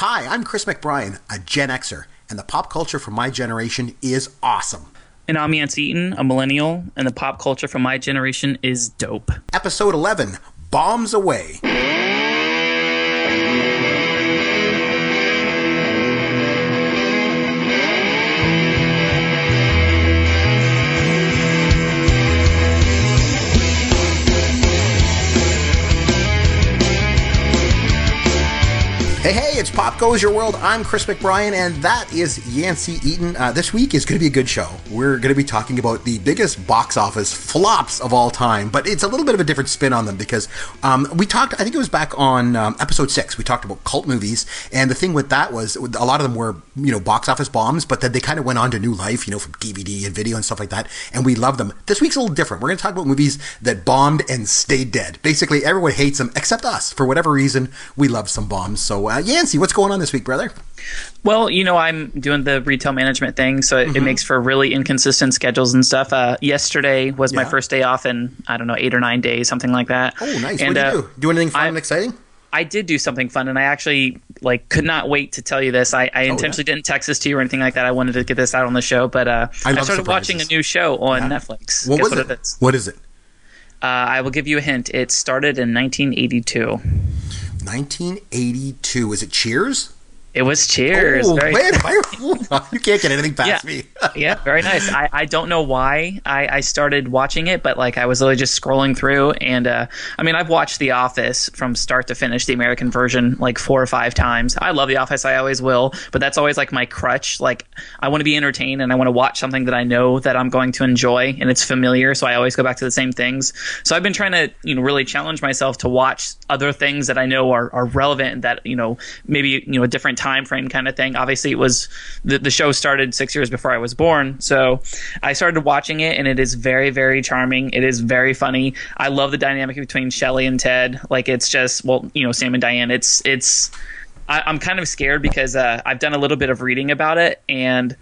Hi, I'm Chris McBrien, a Gen Xer, and the pop culture from my generation is awesome. And I'm Yancey Eaton, a millennial, and the pop culture from my generation is dope. Episode 11 Bombs Away. It's Pop Goes Your World. I'm Chris McBrien, and that is Yancey Eaton. Uh, this week is going to be a good show. We're going to be talking about the biggest box office flops of all time, but it's a little bit of a different spin on them because um, we talked, I think it was back on um, episode six, we talked about cult movies, and the thing with that was a lot of them were, you know, box office bombs, but then they kind of went on to new life, you know, from DVD and video and stuff like that, and we love them. This week's a little different. We're going to talk about movies that bombed and stayed dead. Basically, everyone hates them except us. For whatever reason, we love some bombs. So, uh, Yancey, what's going on this week, brother? Well, you know, I'm doing the retail management thing, so it, mm-hmm. it makes for really inconsistent schedules and stuff. Uh, yesterday was yeah. my first day off in, I don't know, eight or nine days, something like that. Oh, nice. And, what did you uh, do? Do anything fun I, and exciting? I did do something fun, and I actually like could not wait to tell you this. I, I oh, intentionally yeah? didn't text this to you or anything like that. I wanted to get this out on the show, but uh, I, I, started surprises. watching a new show on yeah. Netflix. What Guess was what it? it is? What is it? Uh, I will give you a hint. It started in 1982. 1982. Is it Cheers? It was Cheers. Oh, very man, you can't get anything past yeah. me. yeah, very nice. I, I don't know why I, I started watching it, but like I was literally just scrolling through, and uh, I mean I've watched The Office from start to finish, the American version, like four or five times. I love The Office. I always will, but that's always like my crutch. Like I want to be entertained, and I want to watch something that I know that I'm going to enjoy, and it's familiar. So I always go back to the same things. So I've been trying to you know really challenge myself to watch other things that I know are, are relevant and that you know maybe you know a different time frame kind of thing. Obviously, it was the the show started six years before I was born, so I started watching it, and it is very very charming. It is very funny. I love the dynamic between Shelley and Ted. Like it's just well, you know, Sam and Diane. It's it's I, am kind of scared because uh, I've done a little bit of reading about it and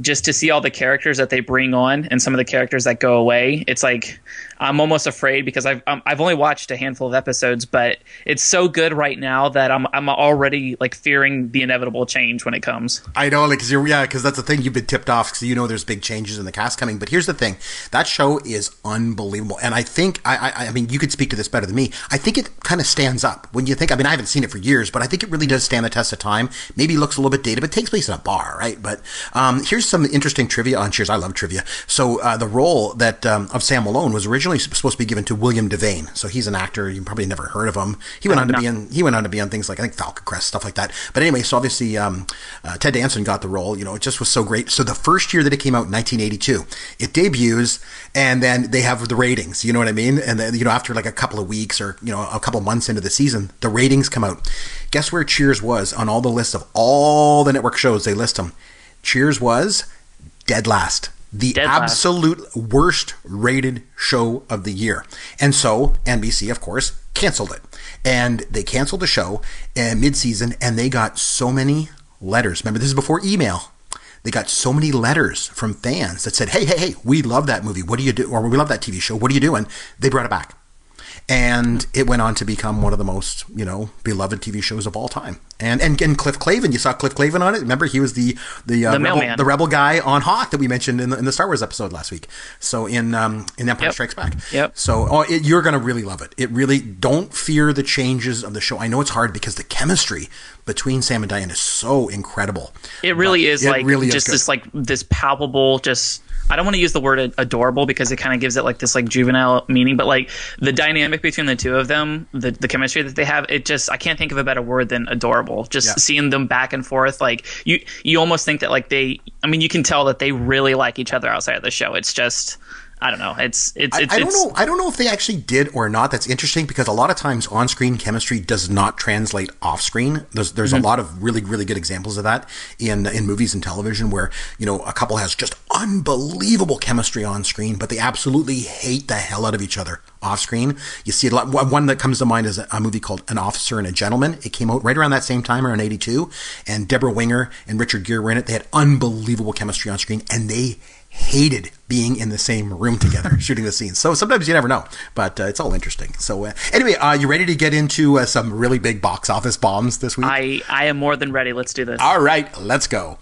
just to see all the characters that they bring on and some of the characters that go away. It's like I'm almost afraid because I've um, I've only watched a handful of episodes, but it's so good right now that I'm I'm already like fearing the inevitable change when it comes. I know, like, cause you're yeah, because that's the thing you've been tipped off because you know there's big changes in the cast coming. But here's the thing, that show is unbelievable, and I think I I, I mean you could speak to this better than me. I think it kind of stands up when you think. I mean, I haven't seen it for years, but I think it really does stand the test of time. Maybe looks a little bit dated, but takes place in a bar, right? But um, here's some interesting trivia on Cheers. I love trivia. So uh, the role that um, of Sam Malone was originally supposed to be given to William Devane. So he's an actor. You probably never heard of him. He went on to be in. He went on to be on things like I think Falcon Crest stuff like that. But anyway, so obviously um, uh, Ted Danson got the role. You know, it just was so great. So the first year that it came out, 1982, it debuts, and then they have the ratings. You know what I mean? And then you know after like a couple of weeks or you know a couple months into the season, the ratings come out. Guess where Cheers was on all the lists of all the network shows? They list them. Cheers was dead last the Dead absolute last. worst rated show of the year. And so NBC, of course, canceled it. And they canceled the show uh, mid season, and they got so many letters. Remember, this is before email. They got so many letters from fans that said, Hey, hey, hey, we love that movie. What do you do? Or we love that TV show. What are you doing? They brought it back and it went on to become one of the most you know beloved TV shows of all time. And and, and Cliff Clavin, you saw Cliff Clavin on it. Remember, he was the the uh, the, rebel, the, rebel, guy on Hoth that we mentioned in the, in the Star Wars episode last week. So in um, in Empire yep. Strikes Back. Yep. So oh, it, you're gonna really love it. It really don't fear the changes of the show. I know it's hard because the chemistry between Sam and Diane is so incredible. It really is it like really just is this like this palpable just I don't want to use the word adorable because it kind of gives it like this like juvenile meaning, but like the dynamic between the two of them, the the chemistry that they have, it just I can't think of a better word than adorable. Just yeah. seeing them back and forth, like you you almost think that like they, I mean, you can tell that they really like each other outside of the show. It's just I don't know. It's it's, it's I, I don't it's, know. I don't know if they actually did or not. That's interesting because a lot of times on-screen chemistry does not translate off-screen. There's there's mm-hmm. a lot of really really good examples of that in in movies and television where you know a couple has just unbelievable chemistry on screen, but they absolutely hate the hell out of each other off-screen. You see a lot. One that comes to mind is a movie called An Officer and a Gentleman. It came out right around that same time, around '82, and Debra Winger and Richard Gere were in it. They had unbelievable chemistry on screen, and they hated being in the same room together shooting the scenes. So sometimes you never know, but uh, it's all interesting. So uh, anyway, uh, you ready to get into uh, some really big box office bombs this week? I I am more than ready. Let's do this. All right, let's go.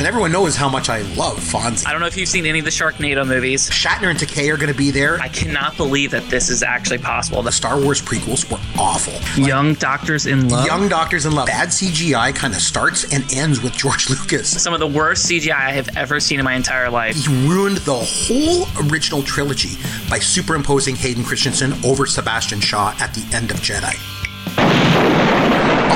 And everyone knows how much I love Fonzie. I don't know if you've seen any of the Sharknado movies. Shatner and Takei are going to be there. I cannot believe that this is actually possible. The Star Wars prequels were awful. Young Doctors in Love. Young Doctors in Love. Bad CGI kind of starts and ends with George Lucas. Some of the worst CGI I have ever seen in my entire life. He ruined the whole original trilogy by superimposing Hayden Christensen over Sebastian Shaw at the end of Jedi.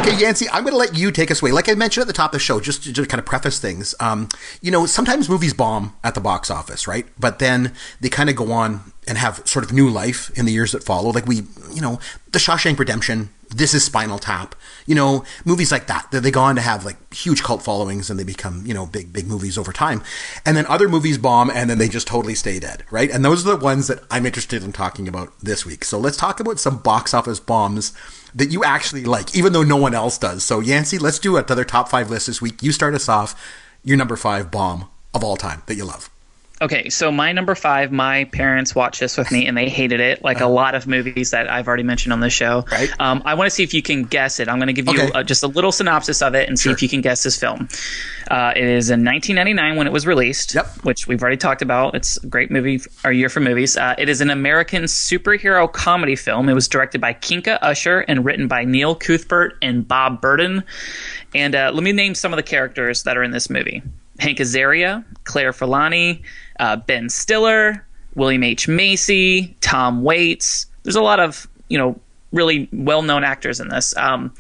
Okay, Yancey, I'm going to let you take us away. Like I mentioned at the top of the show, just to, to kind of preface things, um, you know, sometimes movies bomb at the box office, right? But then they kind of go on and have sort of new life in the years that follow. Like we, you know, The Shawshank Redemption, This is Spinal Tap, you know, movies like that. They go on to have like huge cult followings and they become, you know, big, big movies over time. And then other movies bomb and then they just totally stay dead, right? And those are the ones that I'm interested in talking about this week. So let's talk about some box office bombs that you actually like, even though no one else does. So, Yancey, let's do another top five list this week. You start us off. Your number five bomb of all time that you love. Okay, so my number five, my parents watched this with me and they hated it, like a lot of movies that I've already mentioned on the show. Right. Um, I want to see if you can guess it. I'm going to give you Okay. uh, just a little synopsis of it and see Sure. if you can guess this film. Uh, it is in 1999 when it was released, Yep. which we've already talked about. It's a great movie, or year for movies. Uh, it is an American superhero comedy film. It was directed by Kinka Usher and written by Neil Cuthbert and Bob Burden. And uh, let me name some of the characters that are in this movie. Hank Azaria, Claire Forlani, uh, Ben Stiller, William H. Macy, Tom Waits. There's a lot of, you know, really well-known actors in this. Um,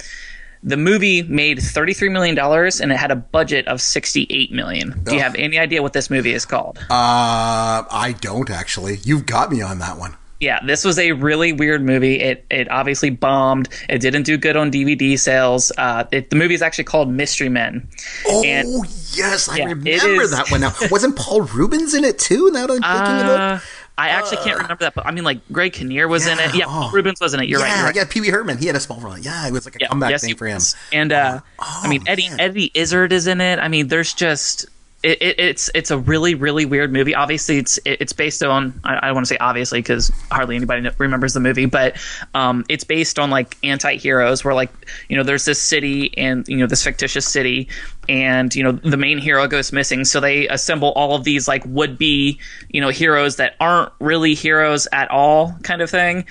the movie made $33 million and it had a budget of 68 million. Do you have any idea what this movie is called? Uh, I don't actually. You've got me on that one. Yeah, this was a really weird movie. It it obviously bombed. It didn't do good on DVD sales. Uh, it, the movie is actually called Mystery Men. Oh, And- yes, I Yeah, remember is- that one now. Wasn't Paul Reubens in it too? Now that I'm thinking about Uh, I actually can't remember that, but I mean, like Greg Kinnear was in it. Yeah, Yeah, oh. Reubens was in it. You're right. yeah, You're right. yeah, Pee Wee Herman. He had a small role. Yeah, it was like a Yeah, comeback yes, thing for him. And uh, I mean, Eddie man. Eddie Izzard is in it. I mean, there's just it, it, it's it's a really really weird movie. Obviously, it's it, it's based on I, I want to say obviously because hardly anybody remembers the movie, but um, it's based on like anti-heroes where like you know there's this city and you know this fictitious city and you know the main hero goes missing so they assemble all of these like would be you know heroes that aren't really heroes at all kind of thing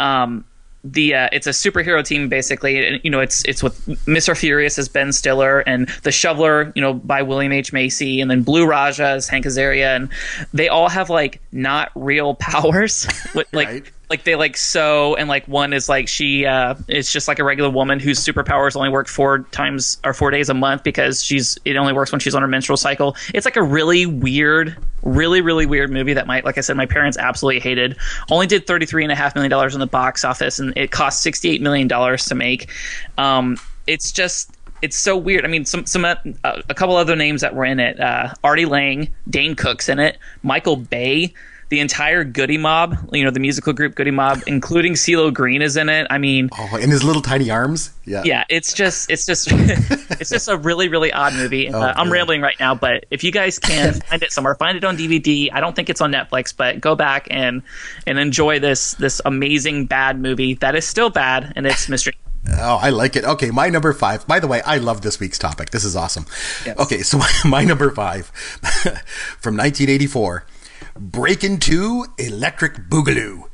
um the uh, it's a superhero team basically and you know it's it's with Mr. Furious as Ben Stiller and the Shoveler you know by William H Macy and then Blue Raja as Hank Azaria and they all have like not real powers like Right. Like they like sew and like one is like she uh it's just like a regular woman whose superpowers only work four times or four days a month because she's it only works when she's on her menstrual cycle. It's like a really weird really really weird movie that my like i said my parents absolutely hated. Only did 33 and a half million dollars in the box office and it cost 68 million dollars to make. Um it's just it's so weird. I mean, some some uh, a couple other names that were in it: uh, Artie Lange, Dane Cook's in it, Michael Bay, the entire Goodie Mob. You know, the musical group Goodie Mob, including CeeLo Green, is in it. I mean, Oh, in his little tiny arms. Yeah. yeah, it's just it's just it's just a really really odd movie. uh, I'm rambling right now, but if you guys can find it somewhere, find it on DVD. I don't think it's on Netflix, but go back and and enjoy this this amazing bad movie that is still bad, and it's Mystery. Oh, I like it. Okay, my number five. By the way, I love this week's topic. This is awesome. Okay, so my, my number five from 1984 Breakin' 2 Electric Boogaloo.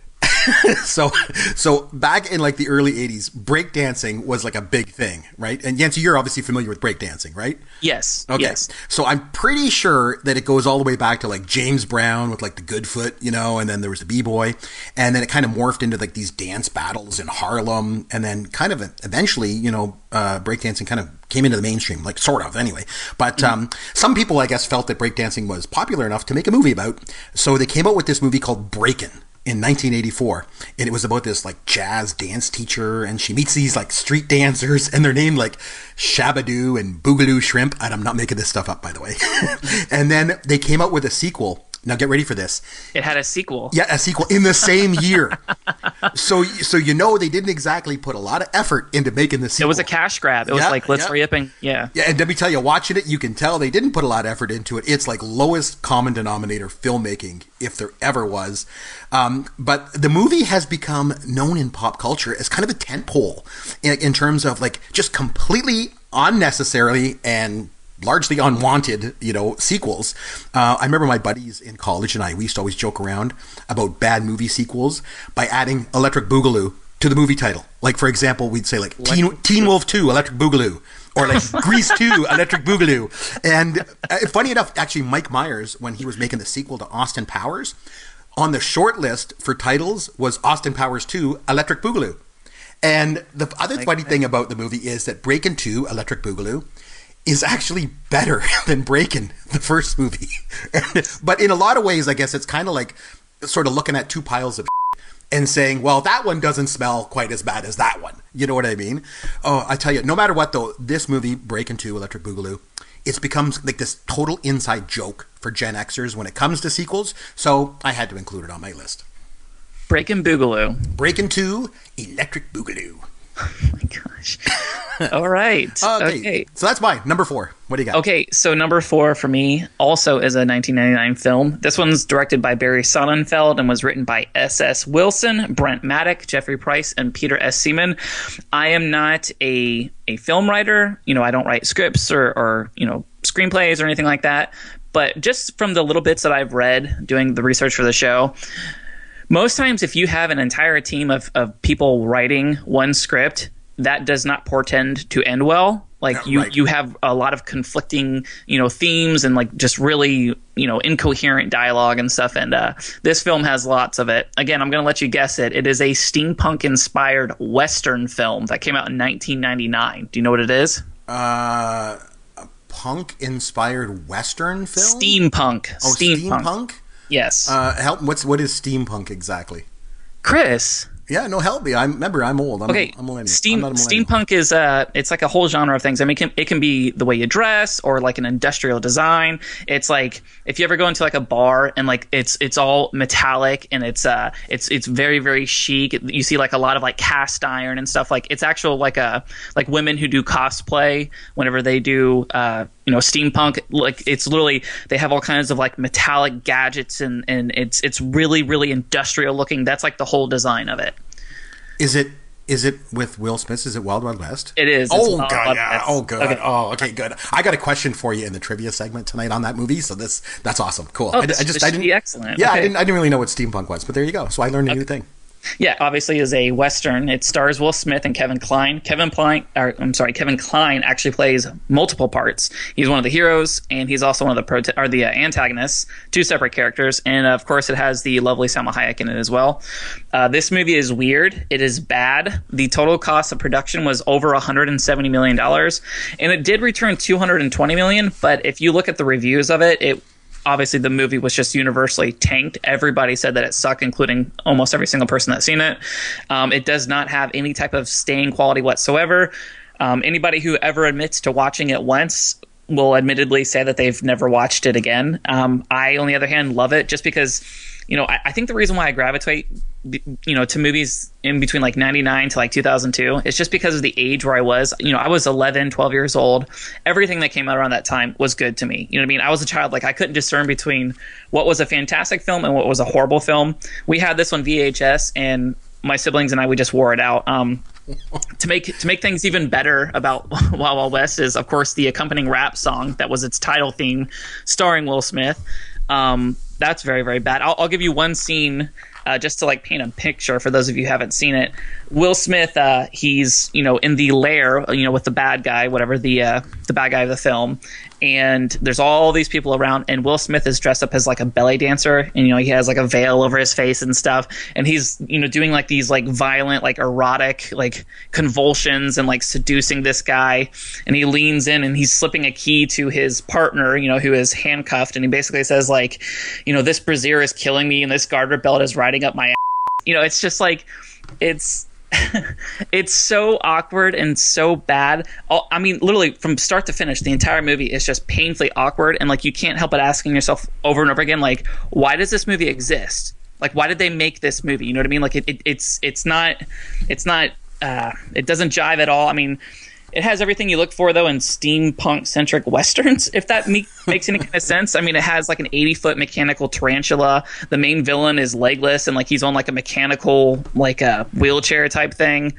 so so back in like the early 80s breakdancing was like a big thing right and Yancey you're obviously familiar with breakdancing right Yes. Okay. Yes. So I'm pretty sure that it goes all the way back to like James Brown with like the good foot, you know, and then there was the b-boy and then it kind of morphed into like these dance battles in Harlem and then kind of eventually, you know, uh, breakdancing kind of came into the mainstream, like sort of anyway. But um, some people, I guess, felt that breakdancing was popular enough to make a movie about. So they came out with this movie called Breakin' in 1984 and it was about this like jazz dance teacher and she meets these like street dancers and they're named like Shabadoo and Boogaloo Shrimp and I'm not making this stuff up by the way. And then they came out with a sequel Now get ready for this. It had a sequel. Yeah, a sequel in the same year. so so you know they didn't exactly put a lot of effort into making the sequel. It was a cash grab. It was like let's yeah. up and yeah. Yeah, and let me tell you, watching it, you can tell they didn't put a lot of effort into it. It's like lowest common denominator filmmaking, if there ever was. Um, but the movie has become known in pop culture as kind of a tentpole in, in terms of like just completely unnecessarily and largely unwanted, you know, sequels. Uh, I remember my buddies in college and I, we used to always joke around about bad movie sequels by adding Electric Boogaloo to the movie title. Like, for example, we'd say like Teen, Teen Wolf 2, Electric Boogaloo. Or like Grease 2, Electric Boogaloo. And uh, funny enough, actually, Mike Myers, when he was making the sequel to Austin Powers, on the short list for titles was Austin Powers 2, Electric Boogaloo. And the other funny thing about the movie is that Breakin' 2, Electric Boogaloo, is actually better than Breaking the first movie. but in a lot of ways, I guess it's kind of like sort of looking at two piles of and saying, well, that one doesn't smell quite as bad as that one. You know what I mean? Oh, I tell you, no matter what, though, this movie, Breaking 2, Electric Boogaloo, it's becomes like this total inside joke for Gen Xers when it comes to sequels. So I had to include it on my list. Breaking Boogaloo. Breakin' 2, Electric Boogaloo. Oh my gosh. All right. Okay. okay. So that's mine. Number four. What do you got? Okay, so number four for me also is a 1999 film. This one's directed by Barry Sonnenfeld and was written by S.S. Wilson, Brent Maddock, Jeffrey Price, and Peter S. Seaman. I am not a a film writer. You know, I don't write scripts or, or you know screenplays or anything like that. But just from the little bits that I've read doing the research for the show, most times if you have an entire team of, of people writing one script that does not portend to end well like Yeah, you right. you have a lot of conflicting you know themes and like just really you know incoherent dialogue and stuff and uh, this film has lots of it again i'm gonna let you guess it it is a steampunk inspired western film that came out in 1999 do you know what it is Uh, a punk inspired Western film? steampunk Oh, steampunk. steampunk? Yes Uh, help. What's what is steampunk exactly? chris Yeah, no, help me. I remember I'm old. I'm, Okay, I'm millennial. steam I'm a millennial. steampunk is uh, it's like a whole genre of things. I mean, it can, it can be the way you dress or like an industrial design. It's like if you ever go into like a bar and like it's it's all metallic and it's uh it's it's very very chic. You see like a lot of like cast iron and stuff. Like it's actual like a like women who do cosplay whenever they do uh you know steampunk. Like it's literally they have all kinds of like metallic gadgets and and it's it's really really industrial looking. That's like the whole design of it. Is it? Is it with Will Smith? Is it Wild Wild West? It is. Oh god, Wild yeah. West. Oh good. Okay. Oh okay, good. I got a question for you in the trivia segment tonight on that movie. So this that's awesome. Cool. Oh, I, this- I just I didn't. be excellent. Yeah, I didn't. I didn't really know what steampunk was, but there you go. So I learned a new thing. Yeah, obviously is a western. It stars Will Smith and Kevin Kline. Kevin Kline, or, I'm sorry, Kevin Kline actually plays multiple parts. He's one of the heroes, and he's also one of the prota- or the uh, antagonists. Two separate characters, and of course, it has the lovely Salma Hayek in it as well. Uh, this movie is weird. It is bad. The total cost of production was over 170 million dollars, and it did return 220 million. But if you look at the reviews of it, it obviously the movie was just universally tanked. Everybody said that it sucked, including almost every single person that's seen it. Um, it does not have any type of staying quality whatsoever. Um, anybody who ever admits to watching it once will admittedly say that they've never watched it again. Um, I, on the other hand, love it just because, you know, I, I think the reason why I gravitate, you know, to movies in between like 99 to like 2002 it's just because of the age where I was. You know, I was 11, 12 years old. Everything that came out around that time was good to me. You know what I mean? I was a child. Like I couldn't discern between what was a fantastic film and what was a horrible film. We had this on VHS and my siblings and I, we just wore it out. Um, to make to make things even better about Wild Wild West is of course the accompanying rap song that was its title theme, starring Will Smith. Um, that's very very bad. I'll, I'll give you one scene uh, just to like paint a picture for those of you who haven't seen it. Will Smith, uh, he's you know in the lair, you know with the bad guy, whatever the uh, the bad guy of the film, and there's all these people around, and Will Smith is dressed up as like a belly dancer, and you know he has like a veil over his face and stuff, and he's you know doing like these like violent, like erotic, like convulsions and like seducing this guy, and he leans in and he's slipping a key to his partner, you know, who is handcuffed, and he basically says like, you know, this brazier is killing me, and this garter belt is riding up my, ass. you know, it's just like, it's it's so awkward and so bad. I mean, literally from start to finish, the entire movie is just painfully awkward, and like you can't help but asking yourself over and over again, like, why does this movie exist? Like, why did they make this movie? You know what I mean? Like, it, it it's it's not it's not uh, it doesn't jive at all. I mean, it has everything you look for though in steampunk centric westerns. If that me- makes any kind of sense. I mean, it has like an 80 foot mechanical tarantula. The main villain is legless and like he's on like a mechanical like a wheelchair type thing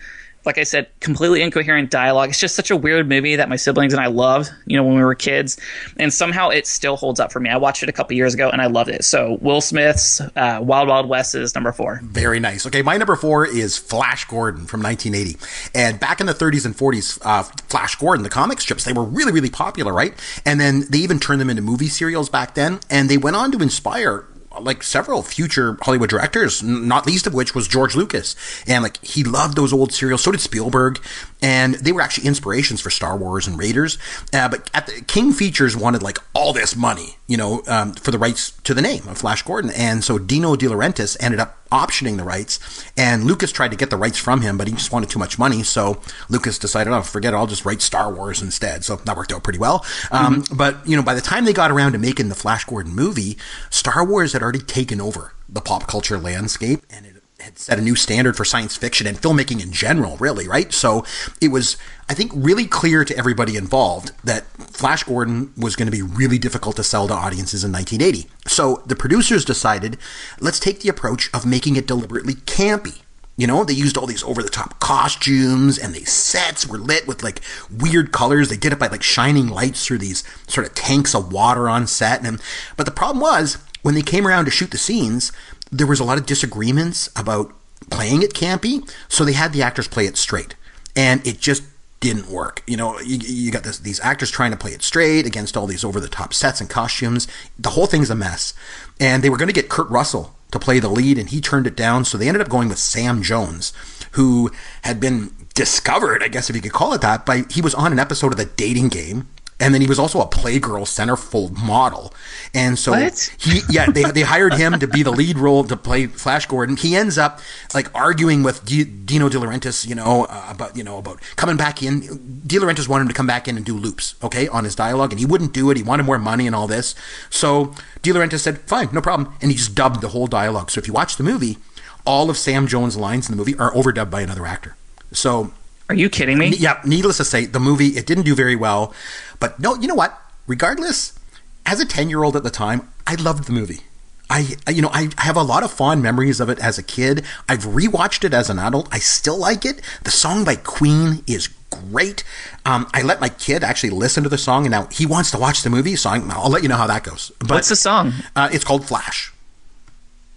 like I said, completely incoherent dialogue. It's just such a weird movie that my siblings and I loved, you know, when we were kids, and somehow it still holds up for me. I watched it a couple years ago and I loved it. So Will Smith's uh, Wild Wild West is number four. Very nice. Okay, my number four is Flash Gordon from 1980, and back in the 30s and 40s, uh, Flash Gordon, the comic strips, they were really really popular, right? And then they even turned them into movie serials back then, and they went on to inspire like several future Hollywood directors, not least of which was George Lucas. And like he loved those old serials. So did Spielberg. And they were actually inspirations for Star Wars and Raiders. Uh, but the King Features wanted like all this money, you know, um, for the rights to the name of Flash Gordon. And so Dino De Laurentiis ended up optioning the rights. And Lucas tried to get the rights from him, but he just wanted too much money. So Lucas decided, oh, forget it. I'll just write Star Wars instead. So that worked out pretty well. Um, mm-hmm. But, you know, by the time they got around to making the Flash Gordon movie, Star Wars had already taken over the pop culture landscape and it had set a new standard for science fiction and filmmaking in general, really, right? So it was, I think, really clear to everybody involved that Flash Gordon was going to be really difficult to sell to audiences in 1980. So the producers decided, let's take the approach of making it deliberately campy. You know, they used all these over the top costumes and these sets were lit with like weird colors. They did it by like shining lights through these sort of tanks of water on set. And, but the problem was when they came around to shoot the scenes, there was a lot of disagreements about playing it campy, so they had the actors play it straight, and it just didn't work. You know, you, you got this, these actors trying to play it straight against all these over the top sets and costumes. The whole thing's a mess, and they were going to get Kurt Russell to play the lead, and he turned it down. So they ended up going with Sam Jones, who had been discovered, I guess if you could call it that, by he was on an episode of the Dating Game and then he was also a Playgirl centerfold model. And so what? he, yeah, they, they hired him to be the lead role to play Flash Gordon. He ends up like arguing with D- Dino De Laurentiis, you know, uh, about, you know, about coming back in. De Laurentiis wanted him to come back in and do loops, okay, on his dialogue, and he wouldn't do it. He wanted more money and all this. So De Laurentiis said, fine, no problem. And he just dubbed the whole dialogue. So if you watch the movie, all of Sam Jones' lines in the movie are overdubbed by another actor. So are you kidding me? Yeah, needless to say, the movie it didn't do very well. But no, you know what? Regardless, as a 10-year-old at the time, I loved the movie. I, you know, I have a lot of fond memories of it as a kid. I've rewatched it as an adult. I still like it. The song by Queen is great. Um, I let my kid actually listen to the song, and now he wants to watch the movie. So i will let you know how that goes. But, What's the song? Uh, it's called Flash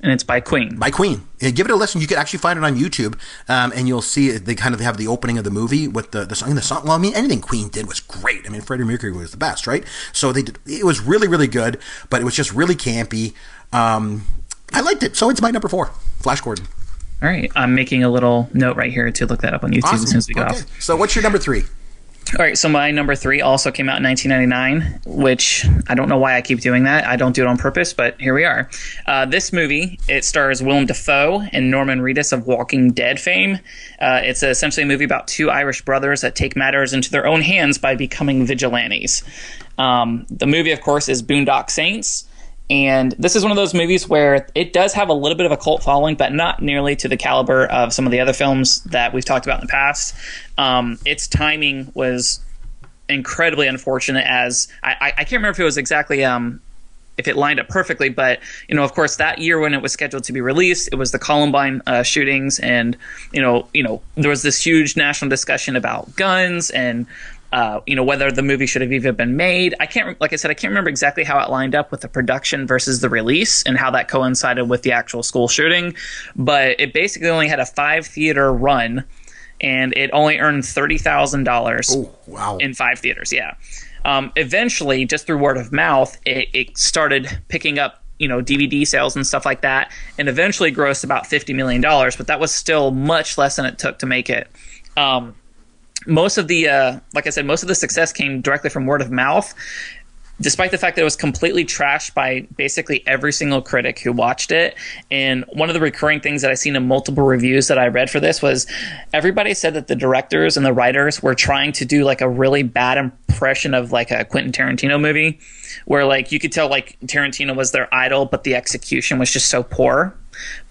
and it's by Queen. By Queen. Yeah, give it a listen. You could actually find it on YouTube, um, and you'll see they kind of have the opening of the movie with the the song. The song. Well, I mean, anything Queen did was great. I mean, Freddie Mercury was the best, right? So they did. It was really, really good, but it was just really campy. Um, I liked it, so it's my number four, Flash Gordon. All right, I'm making a little note right here to look that up on YouTube awesome. as soon as we get okay. off. So, what's your number three? All right, so my number three also came out in 1999, which I don't know why I keep doing that. I don't do it on purpose, but here we are. Uh, this movie it stars Willem Dafoe and Norman Reedus of Walking Dead fame. Uh, it's essentially a movie about two Irish brothers that take matters into their own hands by becoming vigilantes. Um, the movie, of course, is Boondock Saints. And this is one of those movies where it does have a little bit of a cult following, but not nearly to the caliber of some of the other films that we've talked about in the past. Um, its timing was incredibly unfortunate, as I, I, can't remember if it was exactly um, if it lined up perfectly, but you know, of course, that year when it was scheduled to be released, it was the Columbine uh, shootings, and you know, you know, there was this huge national discussion about guns and uh, you know whether the movie should have even been made. I can't, like I said, I can't remember exactly how it lined up with the production versus the release and how that coincided with the actual school shooting. But it basically only had a five theater run, and it only earned thirty thousand dollars. wow! In five theaters, yeah. Um, eventually, just through word of mouth, it, it started picking up you know DVD sales and stuff like that, and eventually grossed about fifty million dollars. But that was still much less than it took to make it. Um, most of the uh, like I said, most of the success came directly from word of mouth. despite the fact that it was completely trashed by basically every single critic who watched it. And one of the recurring things that I seen in multiple reviews that I read for this was everybody said that the directors and the writers were trying to do like a really bad impression of like a Quentin Tarantino movie, where like you could tell like Tarantino was their idol, but the execution was just so poor.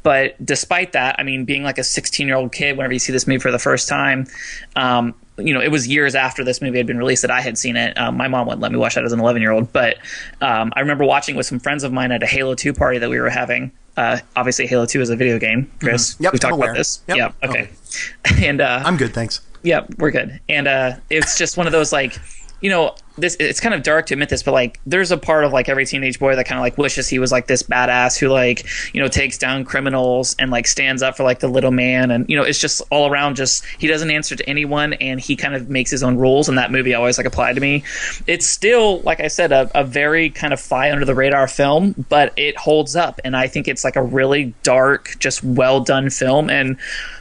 But despite that, I mean, being like a 16 year old kid, whenever you see this movie for the first time, um, you know, it was years after this movie had been released that I had seen it. Um, my mom wouldn't let me watch that as an 11 year old, but um, I remember watching with some friends of mine at a Halo 2 party that we were having. Uh, obviously, Halo 2 is a video game, Chris. Mm-hmm. Yep, we talked about this. Yep. Yeah, okay. And uh, I'm good, thanks. yeah, we're good. And uh, it's just one of those like, you know, this it's kind of dark to admit this, but like there's a part of like every teenage boy that kind of like wishes he was like this badass who like, you know, takes down criminals and like stands up for like the little man and you know, it's just all around just he doesn't answer to anyone and he kind of makes his own rules and that movie always like applied to me. It's still, like I said, a, a very kind of fly under the radar film, but it holds up and I think it's like a really dark, just well done film and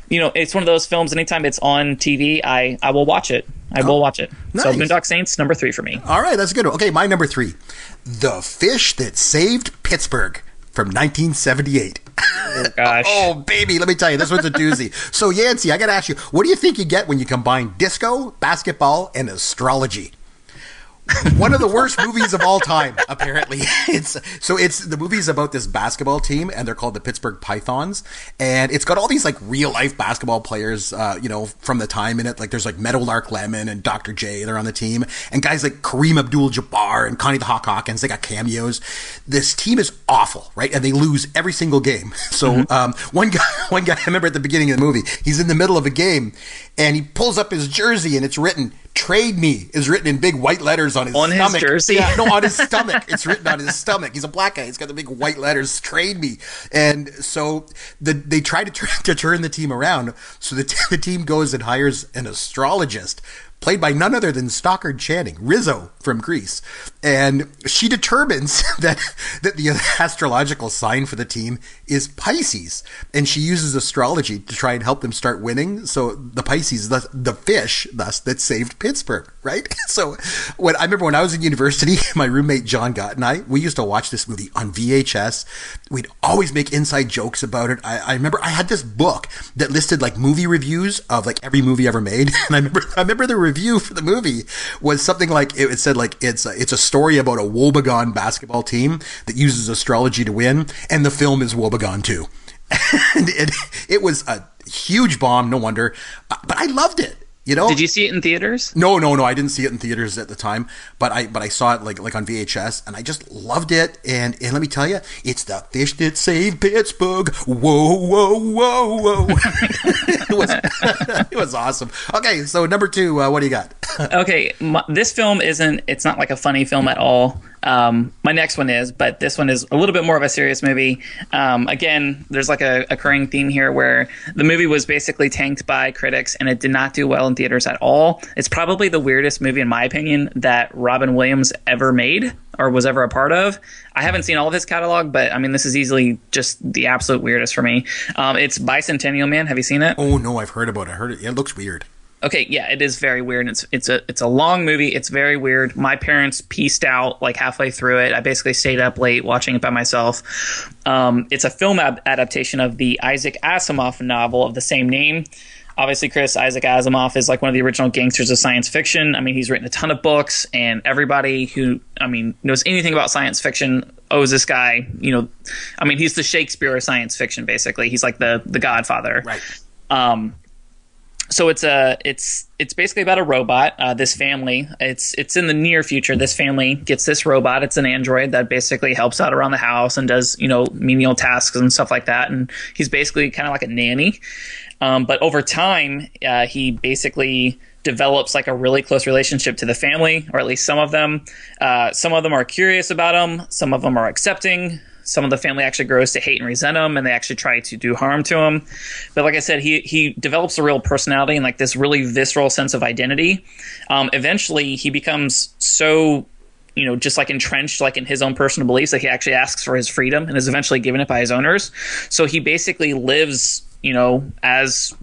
you know, it's one of those films. Anytime it's on TV, I I will watch it. I will oh, watch it. Nice. So. Boondock Saints number three for me. All right, that's a good. one. Okay, my number three, the fish that saved Pittsburgh from 1978. Oh gosh. Oh, baby, let me tell you, this one's a doozy. so, Yancey, I got to ask you, what do you think you get when you combine disco, basketball, and astrology? One of the worst movies of all time, apparently. It's so it's the movie's about this basketball team, and they're called the Pittsburgh Pythons, and it's got all these like real life basketball players, uh, you know, from the time in it. Like there's like Meadowlark Lemon and Dr. J, they're on the team, and guys like Kareem Abdul-Jabbar and Connie the Hawk Hawkins, they got cameos. This team is awful, right? And they lose every single game. So um, one guy, one guy, I remember at the beginning of the movie, he's in the middle of a game, and he pulls up his jersey, and it's written "Trade Me" is written in big white letters on his On his stomach. jersey? Yeah, no, on his stomach. It's written on his stomach. He's a black guy. He's got the big white letters, trade me. And so the, they try to, tr- to turn the team around. So the, t- the team goes and hires an astrologist played by none other than Stockard Channing, Rizzo from Grease. And she determines that, that the astrological sign for the team is Pisces. And she uses astrology to try and help them start winning. So the Pisces, the, the fish, thus, that saved Pittsburgh, right? So when I remember when I was in university, my roommate John Gott and I, we used to watch this movie on VHS. We'd always make inside jokes about it. I, I remember I had this book that listed like movie reviews of like every movie ever made. And I remember, I remember the review for the movie was something like it said like it's a, it's a story about a woebegone basketball team that uses astrology to win, and the film is woebegone too. and it, it was a huge bomb, no wonder. But I loved it. You know, Did you see it in theaters? no, no, no. I didn't see it in theaters at the time, but I but I saw it like like on VHS, and I just loved it. And and let me tell you, it's the fish that saved Pittsburgh. Whoa, whoa, whoa, whoa! it was it was awesome. Okay, so number two, uh, what do you got? okay, my, this film isn't. It's not like a funny film at all. Um, my next one is, but this one is a little bit more of a serious movie. Um, again, there's like a occurring theme here where the movie was basically tanked by critics and it did not do well in theaters at all. It's probably the weirdest movie, in my opinion, that Robin Williams ever made or was ever a part of. I haven't seen all of his catalog, but I mean, this is easily just the absolute weirdest for me. Um, it's Bicentennial Man. Have you seen it? Oh no, I've heard about it. I heard it. It looks weird. Okay, yeah, it is very weird. It's it's a it's a long movie. It's very weird. My parents pieced out like halfway through it. I basically stayed up late watching it by myself. Um, it's a film ab- adaptation of the Isaac Asimov novel of the same name. Obviously, Chris Isaac Asimov is like one of the original gangsters of science fiction. I mean, he's written a ton of books, and everybody who I mean knows anything about science fiction owes this guy. You know, I mean, he's the Shakespeare of science fiction. Basically, he's like the the Godfather. Right. Um, so it's a it's it's basically about a robot. Uh, this family, it's it's in the near future. This family gets this robot. It's an android that basically helps out around the house and does you know menial tasks and stuff like that. And he's basically kind of like a nanny. Um, but over time, uh, he basically develops like a really close relationship to the family, or at least some of them. Uh, some of them are curious about him. Some of them are accepting some of the family actually grows to hate and resent him and they actually try to do harm to him. But like i said he he develops a real personality and like this really visceral sense of identity. Um, eventually he becomes so you know just like entrenched like in his own personal beliefs that he actually asks for his freedom and is eventually given it by his owners. So he basically lives you know as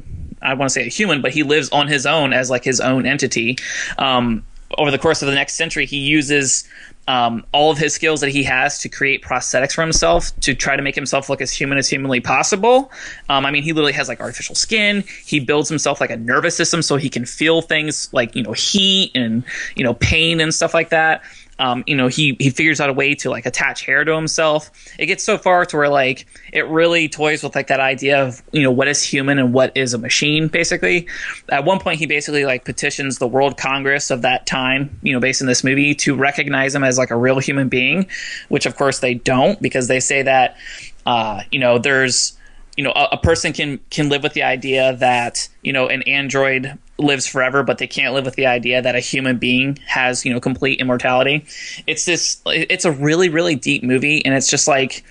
i want to say a human but he lives on his own as like his own entity. Um, over the course of the next century, he uses um, all of his skills that he has to create prosthetics for himself to try to make himself look as human as humanly possible. Um, I mean, he literally has like artificial skin. He builds himself like a nervous system so he can feel things like you know heat and you know pain and stuff like that um, you know, he he figures out a way to like attach hair to himself. It gets so far to where like it really toys with like that idea of you know what is human and what is a machine. Basically, at one point he basically like petitions the World Congress of that time, you know, based in this movie, to recognize him as like a real human being, which of course they don't because they say that uh, you know there's you know a, a, person can can live with the idea that you know an android lives forever but they can't live with the idea that a human being has you know complete immortality it's this it's a really really deep movie and it's just like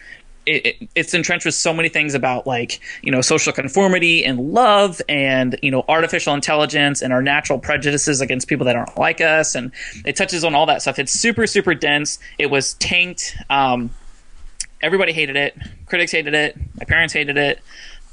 it, it, it's entrenched with so many things about like you know social conformity and love and you know artificial intelligence and our natural prejudices against people that aren't like us and it touches on all that stuff it's super super dense it was tanked um, everybody hated it. Critics hated it. My parents hated it.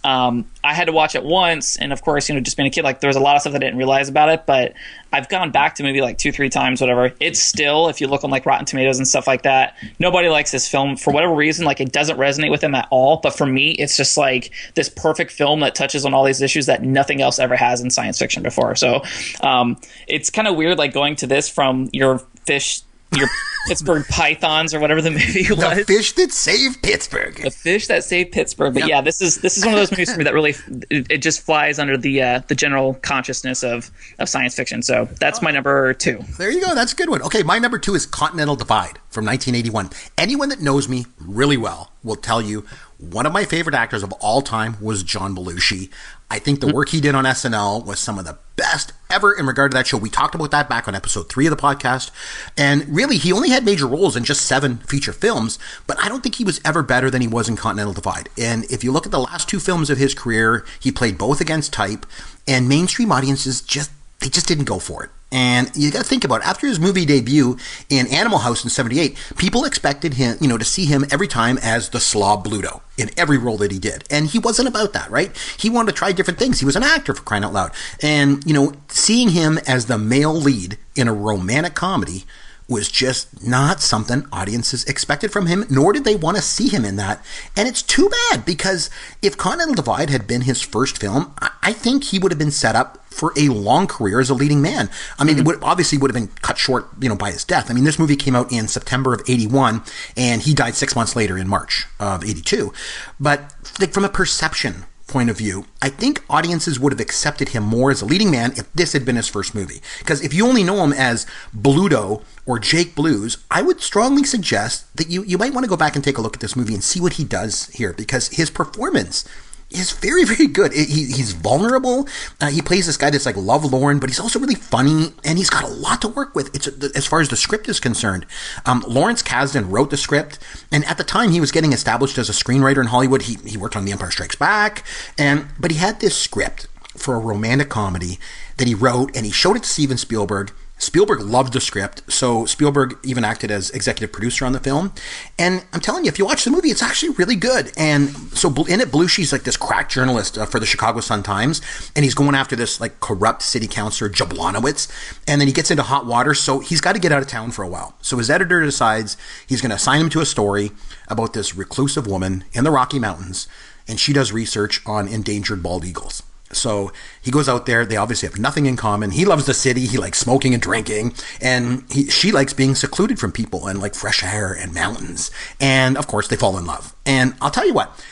Um, I had to watch it once, and of course, you know, just being a kid, like there was a lot of stuff I didn't realize about it. But I've gone back to maybe like two, three times, whatever. It's still, if you look on like Rotten Tomatoes and stuff like that, nobody likes this film for whatever reason. Like it doesn't resonate with them at all. But for me, it's just like this perfect film that touches on all these issues that nothing else ever has in science fiction before. So um, it's kind of weird, like going to this from your fish your Pittsburgh Pythons or whatever the movie was. The fish that saved Pittsburgh. The fish that saved Pittsburgh. But yep. yeah, this is this is one of those movies for me that really it, it just flies under the uh, the general consciousness of of science fiction. So that's oh. my number two. There you go. That's a good one. Okay, my number two is Continental Divide from 1981. Anyone that knows me really well will tell you one of my favorite actors of all time was John Belushi. I think the mm-hmm. work he did on SNL was some of the best ever in regard to that show. We talked about that back on episode three of the podcast. And really, he only had major roles in just seven feature films, but I don't think he was ever better than he was in Continental Divide. And if you look at the last two films of his career, he played both against type, and mainstream audiences just, they just didn't go for it. And you got to think about it. after his movie debut in Animal House in '78, people expected him, you know, to see him every time as the slob Bluto in every role that he did, and he wasn't about that, right? He wanted to try different things. He was an actor for crying out loud, and you know, seeing him as the male lead in a romantic comedy was just not something audiences expected from him, nor did they want to see him in that. And it's too bad because if Continental Divide had been his first film, I think he would have been set up for a long career as a leading man. I mean, mm-hmm. it would obviously would have been cut short, you know, by his death. I mean, this movie came out in September of 81 and he died 6 months later in March of 82. But like from a perception point of view, I think audiences would have accepted him more as a leading man if this had been his first movie. Because if you only know him as Bluto or Jake Blues, I would strongly suggest that you, you might want to go back and take a look at this movie and see what he does here because his performance is very, very good. He, he's vulnerable. Uh, he plays this guy that's like lovelorn, but he's also really funny, and he's got a lot to work with. It's as far as the script is concerned. Um, Lawrence Kasdan wrote the script, and at the time he was getting established as a screenwriter in Hollywood. He he worked on The Empire Strikes Back, and but he had this script for a romantic comedy that he wrote, and he showed it to Steven Spielberg. Spielberg loved the script, so Spielberg even acted as executive producer on the film. And I'm telling you, if you watch the movie, it's actually really good. And so in it, Belushi's like this crack journalist uh, for the Chicago Sun Times, and he's going after this like corrupt city councilor Jablonowitz, and then he gets into hot water, so he's got to get out of town for a while. So his editor decides he's going to assign him to a story about this reclusive woman in the Rocky Mountains, and she does research on endangered bald eagles. So he goes out there. They obviously have nothing in common. He loves the city. He likes smoking and drinking, and he, she likes being secluded from people and like fresh air and mountains. And of course, they fall in love. And I'll tell you what,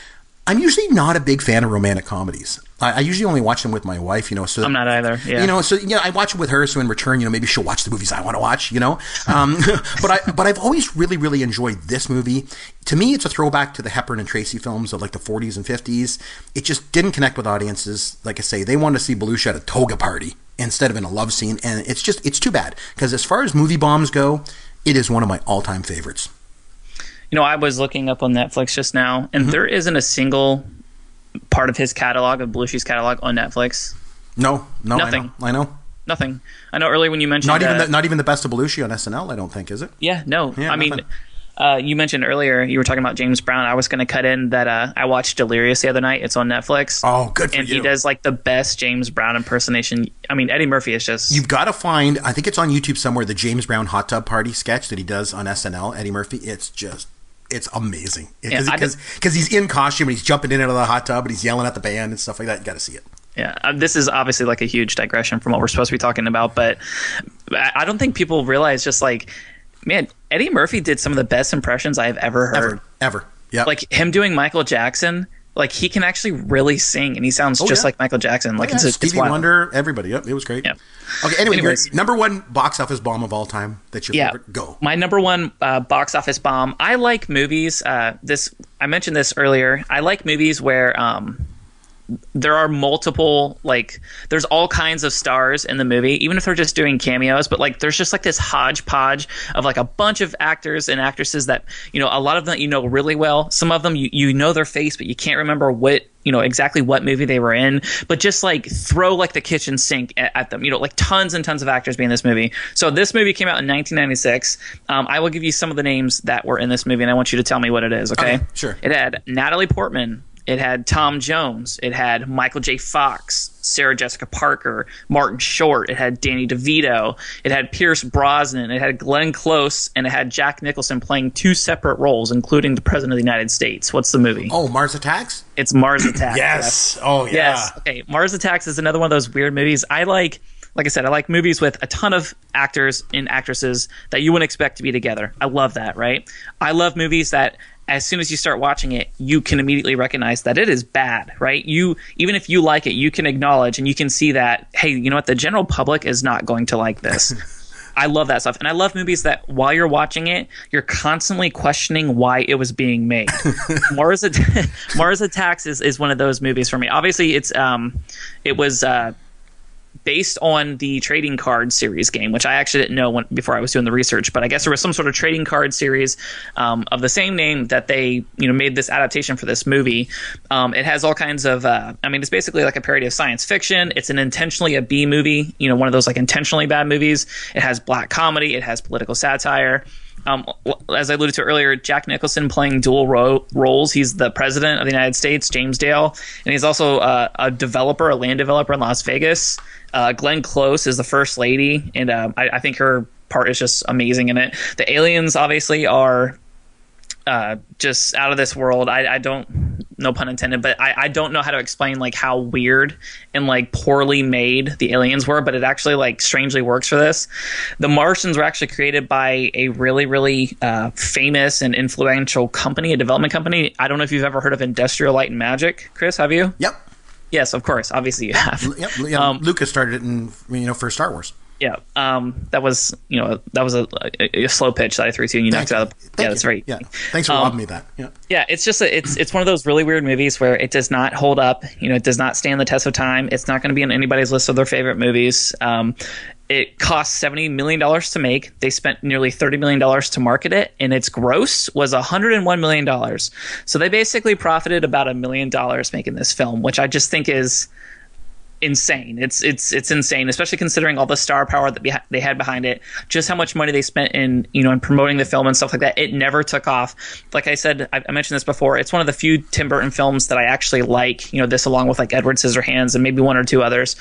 I'm usually not a big fan of romantic comedies. I, I, usually only watch them with my wife, you know. So I'm not either. Yeah. You know, so you know, I watch it with her. So in return, you know, maybe she'll watch the movies I want to watch. You know, um, but I but I've always really really enjoyed this movie. To me, it's a throwback to the Hepburn and Tracy films of like the 40s and 50s. It just didn't connect with audiences. Like I say, they wanted to see Belushi at a toga party instead of in a love scene, and it's just it's too bad because as far as movie bombs go, it is one of my all time favorites. You know, I was looking up on Netflix just now, and mm-hmm. there isn't a single part of his catalog of Belushi's catalog on Netflix? No, no, nothing. I know. I know. Nothing. I know earlier when you mentioned not even that, the, not even the best of Belushi on SNL. I don't think is it. Yeah, no. Yeah, I nothing. mean, Uh, you mentioned earlier you were talking about James Brown. I was going to cut in that uh, I watched Delirious the other night. It's on Netflix. Oh, good for and you. he does like the best James Brown impersonation. I mean, Eddie Murphy is just You've got to find. I think it's on YouTube somewhere. The James Brown hot tub party sketch that he does on SNL. Eddie Murphy. It's just. It's amazing because because he's in costume and he's jumping in out of the hot tub and he's yelling at the band and stuff like that. You got to see it. Yeah, uh, this is obviously like a huge digression from what we're supposed to be talking about, but I I don't think people realize just like, man, Eddie Murphy did some of the best impressions I've ever heard. Ever, ever. Yeah. Like him doing Michael Jackson, like he can actually really sing, and he sounds just Oh, yeah. like Michael Jackson. Like yeah, it's, it's Stevie wild. Wonder, everybody. Yep, it was great. Yeah. Okay. Anyway, your number one box office bomb of all time. That's your Yeah, favorite. Go. My number one uh, box office bomb. I like movies. Uh, this I mentioned this earlier. I like movies where um, there are multiple like there's all kinds of stars in the movie even if they're just doing cameos but like there's just like this hodgepodge of like a bunch of actors and actresses that you know a lot of them you know really well. Some of them you, you know their face but you can't remember what you know exactly what movie they were in. But just like throw like the kitchen sink at, at them. You know like tons and tons of actors being in this movie. So this movie came out in 1996 um, i will give you some of the names that were in this movie and i want you to tell me what it is okay, Okay, sure. it had natalie portman it had Tom Jones. It had Michael J. Fox, Sarah Jessica Parker, Martin Short. It had Danny DeVito. It had Pierce Brosnan. It had Glenn Close, and it had Jack Nicholson playing two separate roles, including the President of the United States. What's the movie? Oh, Mars Attacks. It's Mars Attacks. Yes. Oh yeah. Yes. Okay. Mars Attacks is another one of those weird movies. I like, like I said, I like movies with a ton of actors and actresses that you wouldn't expect to be together. I love that, right? I love movies that as soon as you start watching it, you can immediately recognize that it is bad, right? You even if you like it, you can acknowledge and you can see that, hey, you know what, the general public is not going to like this. I love that stuff. And I love movies that while you're watching it, you're constantly questioning why it was being made. Mars, At- Mars Attacks is, is one of those movies for me. Obviously, it's um, it was uh, based on the trading card series game, which I actually didn't know when, before I was doing the research. But I guess there was some sort of trading card series um, of the same name that they you know made this adaptation for this movie. Um, it has all kinds of. Uh, I mean, it's basically like a parody of science fiction. It's an intentionally a B movie. You know, one of those like intentionally bad movies. It has black comedy. It has political satire. Um, as I alluded to earlier, Jack Nicholson playing dual ro- roles. He's the president of the United States, James Dale, and he's also uh, a developer, a land developer in Las Vegas. Uh, Glenn Close is the first lady, and uh, I, I think her part is just amazing in it. The aliens obviously are uh, just out of this world. I, I don't, no pun intended, but I, I don't know how to explain like how weird and like poorly made the aliens were, but it actually like strangely works for this. The Martians were actually created by a really, really uh, famous and influential company, a development company. I don't know if you've ever heard of Industrial Light and Magic, Chris. Have you? Yep. Yes, of course. Obviously, you have. Yep. Yeah, Um, Lucas started it in you know for Star Wars. Yeah, um, that was you know that was a, a, a slow pitch that I threw to you. and You knocked it out. Of, yeah, you. that's right. Yeah. Thanks for Um, robbing me that. Yeah. Yeah, it's just a, it's it's one of those really weird movies where it does not hold up. You know, it does not stand the test of time. It's not going to be on anybody's list of their favorite movies. Um, it cost seventy million dollars to make. They spent nearly thirty million dollars to market it, and its gross was hundred and one million dollars. So they basically profited about a million dollars making this film, which I just think is insane. It's it's it's insane, especially considering all the star power that beha- they had behind it. Just how much money they spent in you know in promoting the film and stuff like that. It never took off. Like I said, I, I mentioned this before. It's one of the few Tim Burton films that I actually like. You know, this along with like Edward Scissorhands and maybe one or two others.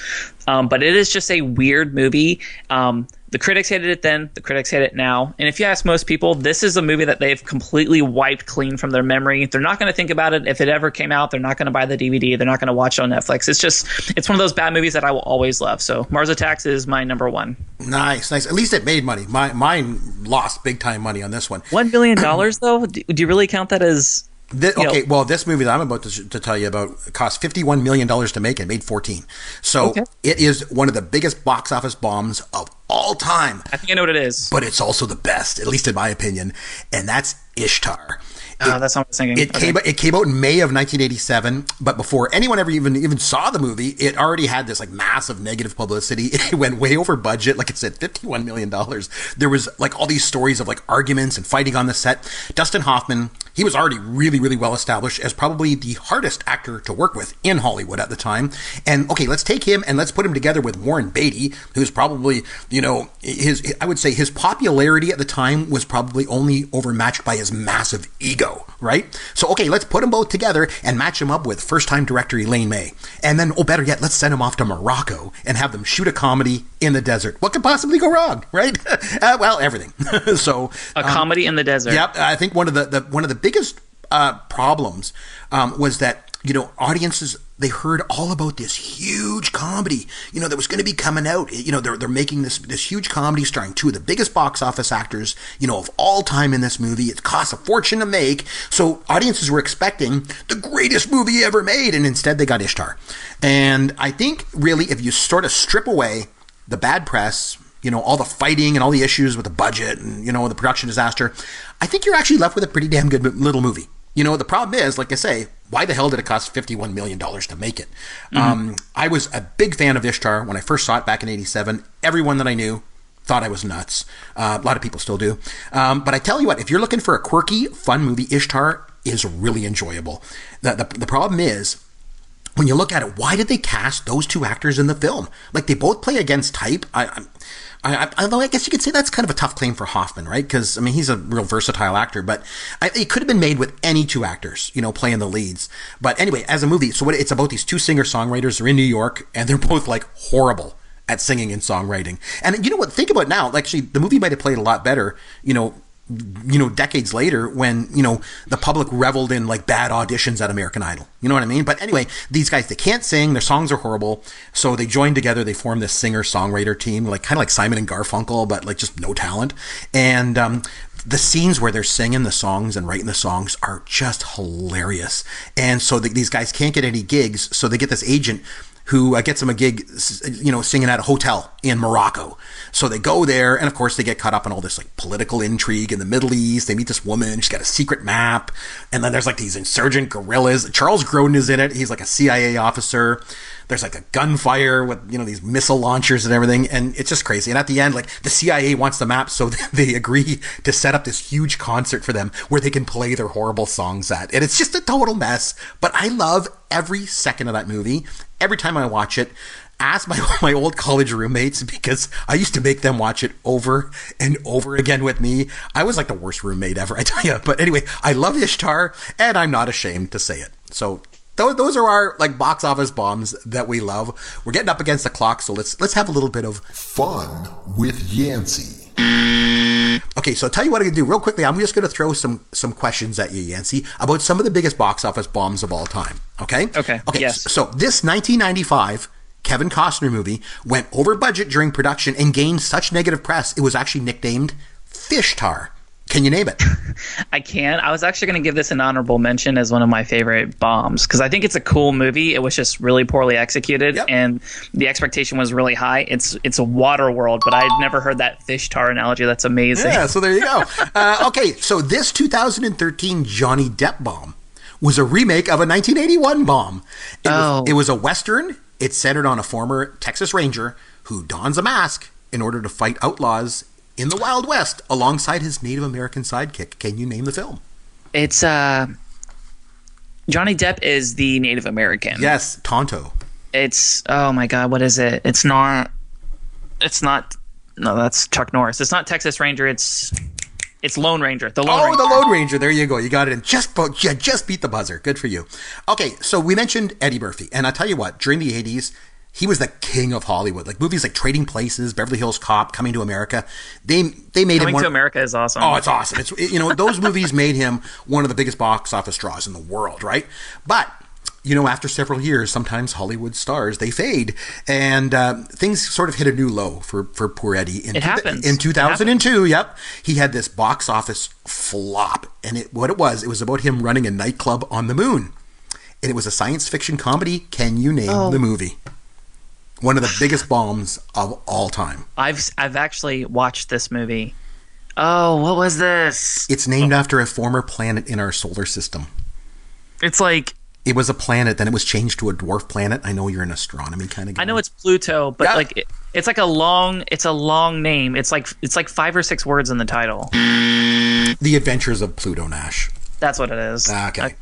Um, but it is just a weird movie. Um, the critics hated it then. The critics hate it now. And if you ask most people, this is a movie that they've completely wiped clean from their memory. They're not going to think about it if it ever came out. They're not going to buy the DVD. They're not going to watch it on Netflix. It's just, it's one of those bad movies that I will always love. So Mars Attacks is my number one. Nice, nice. At least it made money. My, mine lost big time money on this one. One billion dollars though? Do, do you really count that as? You know- okay, well, this movie that I'm about to, to tell you about cost $51 million to make and made 14. So Okay. it is one of the biggest box office bombs of all time. I think I know what it is. but it's also the best, at least in my opinion, and that's Ishtar. Oh, that's what I was thinking. It Okay. came it came out in May of 1987, but before anyone ever even even saw the movie, it already had this like massive negative publicity. It went way over budget, like it said, 51 million dollars. There was like all these stories of like arguments and fighting on the set. Dustin Hoffman, he was already really really well established as probably the hardest actor to work with in Hollywood at the time. And okay, let's take him and let's put him together with Warren Beatty, who's probably, you know, his I would say his popularity at the time was probably only overmatched by his massive ego, right? So, okay, let's put them both together and match them up with first time director Elaine May. And then, oh, better yet, let's send them off to Morocco and have them shoot a comedy in the desert. What could possibly go wrong, right? uh, well, everything. so, a comedy in the desert. Yep, I think one of the, the one of the biggest uh, problems um, was that you know audiences they heard all about this huge comedy you know that was going to be coming out. You know they're, they're making this this huge comedy starring two of the biggest box office actors you know of all time in this movie. It costs a fortune to make. So audiences were expecting the greatest movie ever made and instead they got ishtar. And i think really if you sort of strip away the bad press you know, all the fighting and all the issues with the budget and, you know, the production disaster, I think you're actually left with a pretty damn good little movie. You know, the problem is, like I say, why the hell did it cost $51 million to make it? Mm-hmm. Um, I was a big fan of Ishtar when I first saw it back in 87. Everyone that I knew thought I was nuts. Uh, a lot of people still do. Um, but I tell you what, if you're looking for a quirky, fun movie, Ishtar is really enjoyable. The, the, the problem is, when you look at it, why did they cast those two actors in the film? Like they both play against type. I, I, I, although I guess you could say that's kind of a tough claim for Hoffman, right? Because I mean he's a real versatile actor, but I, it could have been made with any two actors, you know, playing the leads. But anyway, as a movie, so what, it's about these two singer songwriters. They're in New York, and they're both like horrible at singing and songwriting. And you know what? Think about now. Actually, the movie might have played a lot better, you know, you know, decades later when, you know, the public reveled in like bad auditions at American Idol. You know what I mean? But anyway, these guys, they can't sing. Their songs are horrible. So they join together. They form this singer songwriter team, like kind of like Simon and Garfunkel, but like just no talent. And, um, the scenes where they're singing the songs and writing the songs are just hilarious. And so the, these guys can't get any gigs. So they get this agent who uh, gets them a gig, you know, singing at a hotel in Morocco. So they go there, and of course they get caught up in all this like political intrigue in the Middle East. They meet this woman; she's got a secret map, and then there's like these insurgent guerrillas. Charles Grodin is in it; he's like a CIA officer. There's like a gunfire with you know these missile launchers and everything, and it's just crazy. And at the end, like the CIA wants the map, so they agree to set up this huge concert for them where they can play their horrible songs at. And it's just a total mess. But I love every second of that movie. Every time I watch it, ask my my old college roommates because I used to make them watch it over and over again with me. I was like the worst roommate ever, I tell you. But anyway, I love Ishtar, and I'm not ashamed to say it. So those, those are our like box office bombs that we love. We're getting up against the clock, so let's let's have a little bit of fun with Yancey. Okay, so I'll tell you what I'm gonna do real quickly. I'm just going to throw some some questions at you, Yancey, about some of the biggest box office bombs of all time. Okay. Okay. Okay. Yes. So this 1995 Kevin Costner movie went over budget during production and gained such negative press. It was actually nicknamed Fishtar. Can you name it? I can. I was actually going to give this an honorable mention as one of my favorite bombs because I think it's a cool movie. It was just really poorly executed, Yep. and the expectation was really high. It's it's a water world, but I'd never heard that fish tar analogy. That's amazing. Yeah, so there you go. Uh, okay, so this 2013 Johnny Depp bomb was a remake of a 1981 bomb. It, Oh. was, it was a Western. It centered on a former Texas Ranger who dons a mask in order to fight outlaws in the Wild West alongside his Native American sidekick. Can you name the film? It's uh, Johnny Depp is the Native American. Yes, Tonto. It's oh my god, what is it? It's not. It's not. No, that's Chuck Norris. It's not Texas Ranger. It's it's Lone Ranger. The Lone Oh, Ranger. the Lone Ranger. There you go. You got it in just just beat the buzzer. Good for you. Okay, so we mentioned Eddie Murphy, and I tell you what, during the '80s, he was the king of Hollywood. Like movies like Trading Places, Beverly Hills Cop, Coming to America. They they made Coming him one. to America is awesome. Oh, it's awesome. It's you know those movies made him one of the biggest box office draws in the world, right? But you know, after several years, sometimes Hollywood stars they fade, and uh, things sort of hit a new low for for poor Eddie. In It happens. in 2002. Yep, he had this box office flop, and it what it was, it was about him running a nightclub on the moon, and it was a science fiction comedy. Can you name Oh. the movie? One of the biggest bombs of all time. I've I've actually watched this movie Oh, what was this? It's named after a former planet in our solar system. It's like It was a planet, then it was changed to a dwarf planet. I know you're an astronomy kind of guy. I know it's Pluto, but Yeah. like it, it's like a long it's a long name. It's like it's like five or six words in the title. The Adventures of Pluto Nash. That's what it is. Ah, okay. I-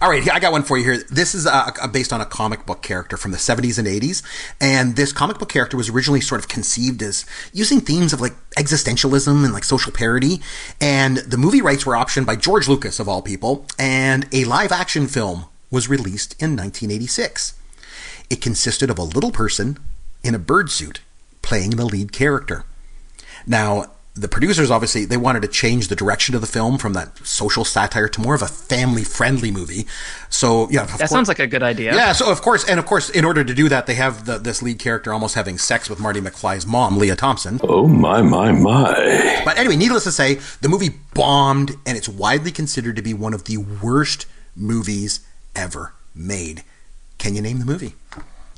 All right, I got one for you here. This is uh, based on a comic book character from the 70s and 80s. And this comic book character was originally sort of conceived as using themes of like existentialism and like social parody. And the movie rights were optioned by George Lucas, of all people. And a live action film was released in 1986. It consisted of a little person in a bird suit playing the lead character. Now, the producers obviously they wanted to change the direction of the film from that social satire to more of a family-friendly movie. So, yeah, of that course- sounds like a good idea. yeah, so of course, and of course, in order to do that, they have the, this lead character almost having sex with Marty McFly's mom, Lea Thompson. Oh my my my. But anyway, needless to say, the movie bombed, and it's widely considered to be one of the worst movies ever made. Can you name the movie?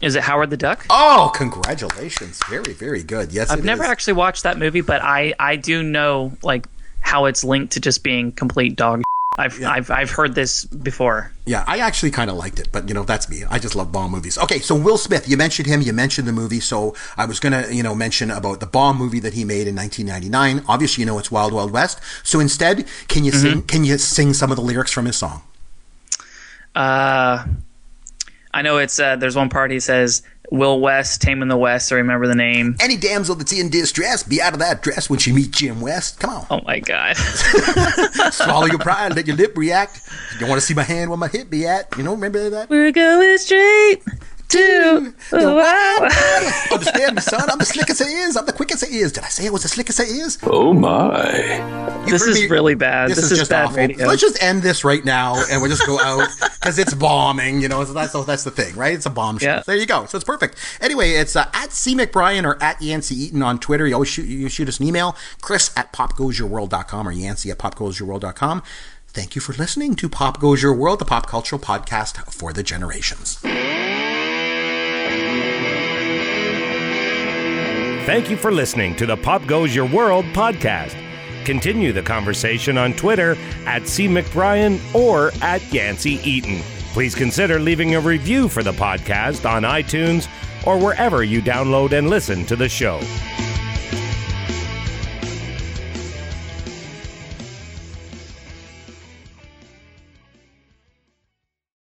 Is it Howard the Duck? Oh, congratulations! Very, very good. Yes, I've never is. actually watched that movie, but I I do know like how it's linked to just being complete dog. I've I've I've heard this before. Yeah, I actually kind of liked it, but you know that's me. I just love bomb movies. Okay, so Will Smith, you mentioned him, you mentioned the movie, so I was gonna you know mention about the bomb movie that he made in 1999. Obviously, you know it's Wild Wild West. So instead, can you sing? Can you sing some of the lyrics from his song? Uh, I know it's uh, there's one part he says Will West, Tame in the West. I remember the name. Any damsel that's in distress, be out of that dress when she meets Jim West. Come on, Oh my god. swallow your pride, let your lip react. You don't want to see my hand where my hip be at? You know, remember that? We're going straight to The wow. Understand me, son? I'm the slickest it is. I'm the quickest it is. Did I say it was the slickest it is? Oh my. You This heard is really bad. This, is, just bad awful. radio. Let's just end this right now, and we'll just go out because it's bombing. You know, so that's that's the thing, right? It's a bomb show. Yeah. There you go. So it's perfect. Anyway, it's uh, at C McBrien or at Yancey Eaton on Twitter. You always shoot you shoot us an email, Chris at popgoesyourworld.com or Yancey at popgoesyourworld.com. Thank you for listening to Pop Goes Your World, the pop cultural podcast for the generations. Thank you for listening to the Pop Goes Your World podcast. Continue the conversation on Twitter at C. McBrien or at Yancey Eaton. Please consider leaving a review for the podcast on iTunes or wherever you download and listen to the show.